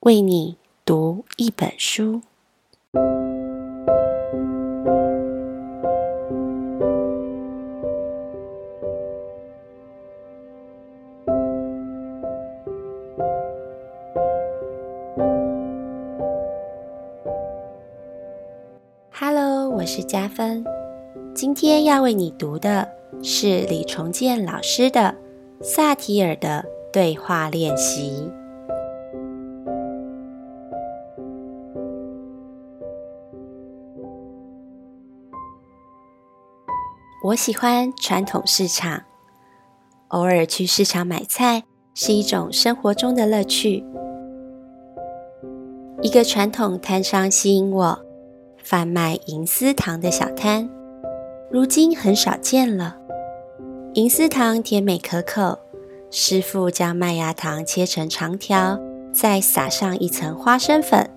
为你读一本书。Hello，我是佳芬，今天要为你读的是李崇建老师的《萨提尔的对话练习》。我喜欢传统市场，偶尔去市场买菜是一种生活中的乐趣。一个传统摊商吸引我，贩卖银丝糖的小摊，如今很少见了。银丝糖甜美可口，师傅将麦芽糖切成长条，再撒上一层花生粉。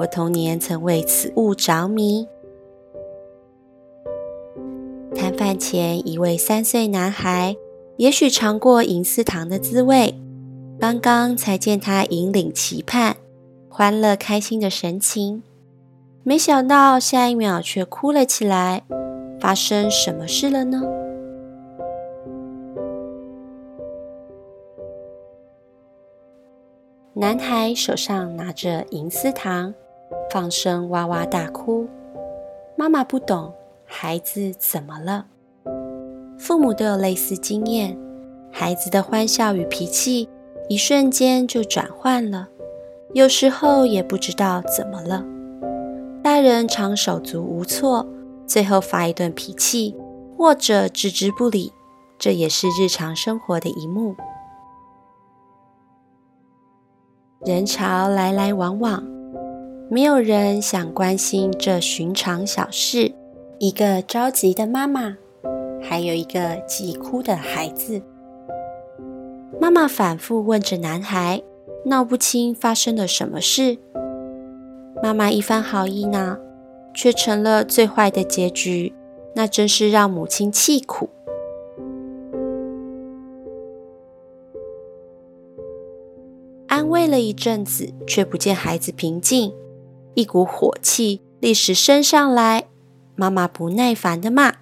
我童年曾为此物着迷。摊贩前，一位三岁男孩，也许尝过银丝糖的滋味。刚刚才见他引领期盼、欢乐开心的神情，没想到下一秒却哭了起来。发生什么事了呢？男孩手上拿着银丝糖，放声哇哇大哭。妈妈不懂。孩子怎么了？父母都有类似经验，孩子的欢笑与脾气一瞬间就转换了，有时候也不知道怎么了。大人常手足无措，最后发一顿脾气，或者置之不理，这也是日常生活的一幕。人潮来来往往，没有人想关心这寻常小事。一个着急的妈妈，还有一个急哭的孩子。妈妈反复问着男孩，闹不清发生了什么事。妈妈一番好意呢，却成了最坏的结局，那真是让母亲气苦。安慰了一阵子，却不见孩子平静，一股火气立时升上来。妈妈不耐烦地骂：“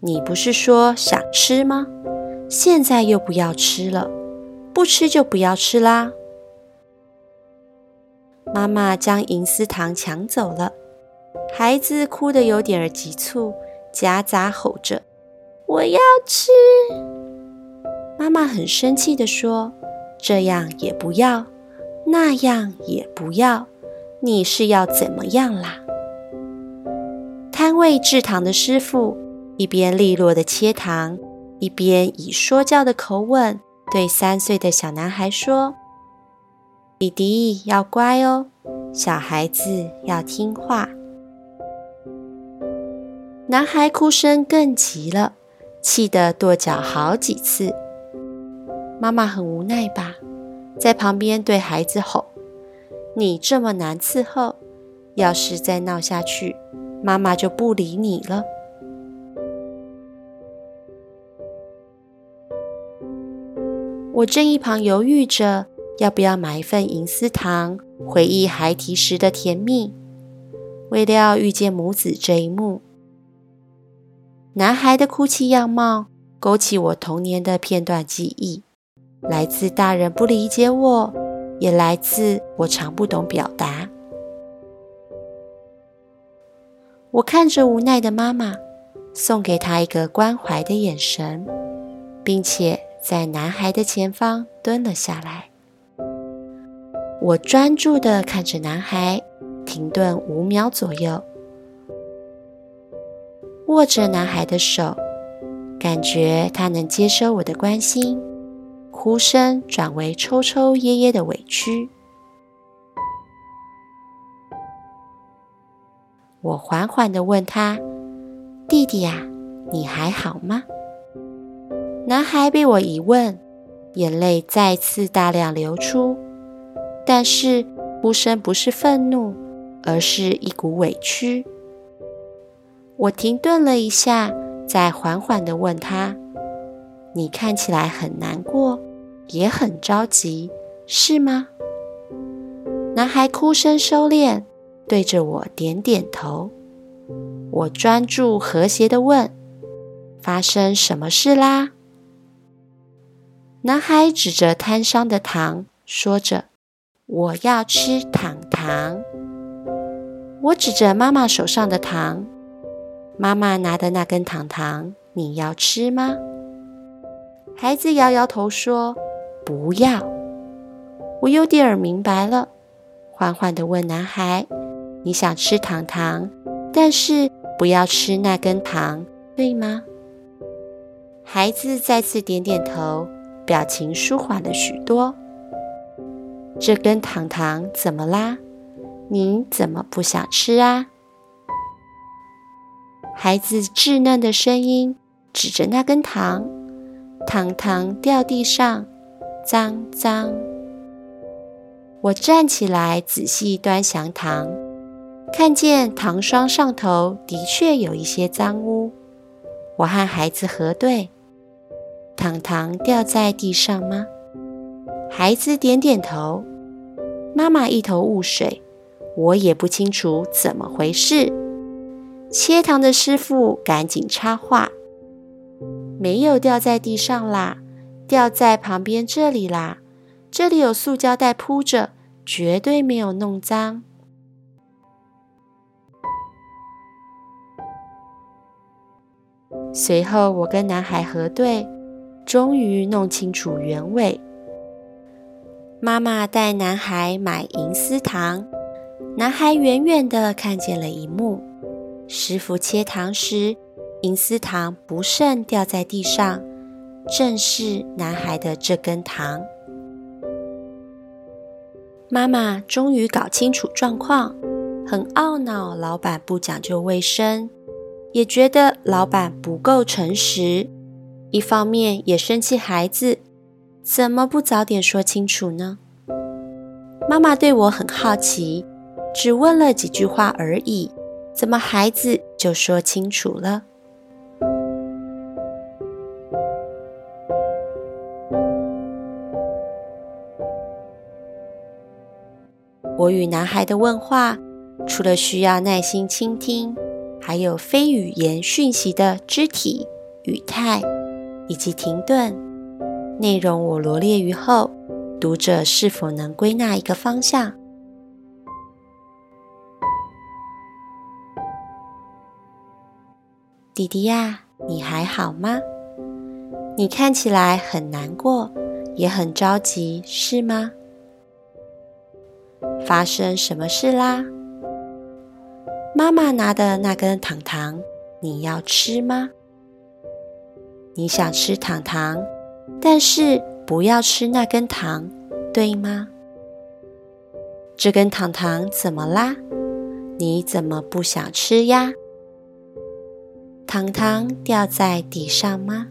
你不是说想吃吗？现在又不要吃了，不吃就不要吃啦！”妈妈将银丝糖抢走了，孩子哭得有点儿急促，夹杂吼着：“我要吃！”妈妈很生气地说：“这样也不要，那样也不要，你是要怎么样啦？”位制糖的师傅一边利落的切糖，一边以说教的口吻对三岁的小男孩说：“弟弟要乖哦，小孩子要听话。”男孩哭声更急了，气得跺脚好几次。妈妈很无奈吧，在旁边对孩子吼：“你这么难伺候，要是再闹下去。”妈妈就不理你了。我正一旁犹豫着要不要买一份银丝糖，回忆孩提时的甜蜜。未料遇见母子这一幕，男孩的哭泣样貌勾起我童年的片段记忆，来自大人不理解我，也来自我常不懂表达。我看着无奈的妈妈，送给她一个关怀的眼神，并且在男孩的前方蹲了下来。我专注地看着男孩，停顿五秒左右，握着男孩的手，感觉他能接收我的关心，哭声转为抽抽噎噎的委屈。我缓缓地问他：“弟弟呀，你还好吗？”男孩被我一问，眼泪再次大量流出，但是哭声不是愤怒，而是一股委屈。我停顿了一下，再缓缓地问他：“你看起来很难过，也很着急，是吗？”男孩哭声收敛，对着我点点头。我专注和谐地问：“发生什么事啦？”男孩指着摊上的糖，说着：“我要吃糖糖。”我指着妈妈手上的糖：“妈妈拿的那根糖糖，你要吃吗？”孩子摇摇头说：“不要。”我有点儿明白了。缓缓地问男孩：“你想吃糖糖，但是不要吃那根糖，对吗？”孩子再次点点头，表情舒缓了许多。这根糖糖怎么啦？你怎么不想吃啊？孩子稚嫩的声音指着那根糖，糖糖掉地上，脏脏。我站起来，仔细端详糖，看见糖霜上头的确有一些脏污。我和孩子核对：“糖糖掉在地上吗？”孩子点点头。妈妈一头雾水，我也不清楚怎么回事。切糖的师傅赶紧插话：“没有掉在地上啦，掉在旁边这里啦。”这里有塑胶袋铺着，绝对没有弄脏。随后，我跟男孩核对，终于弄清楚原委。妈妈带男孩买银丝糖，男孩远远地看见了一幕：师傅切糖时，银丝糖不慎掉在地上，正是男孩的这根糖。妈妈终于搞清楚状况，很懊恼老板不讲究卫生，也觉得老板不够诚实。一方面也生气孩子怎么不早点说清楚呢？妈妈对我很好奇，只问了几句话而已，怎么孩子就说清楚了？我与男孩的问话，除了需要耐心倾听，还有非语言讯息的肢体、语态以及停顿。内容我罗列于后，读者是否能归纳一个方向？弟弟呀，你还好吗？你看起来很难过，也很着急，是吗？发生什么事啦？妈妈拿的那根糖糖，你要吃吗？你想吃糖糖，但是不要吃那根糖，对吗？这根糖糖怎么啦？你怎么不想吃呀？糖糖掉在地上吗？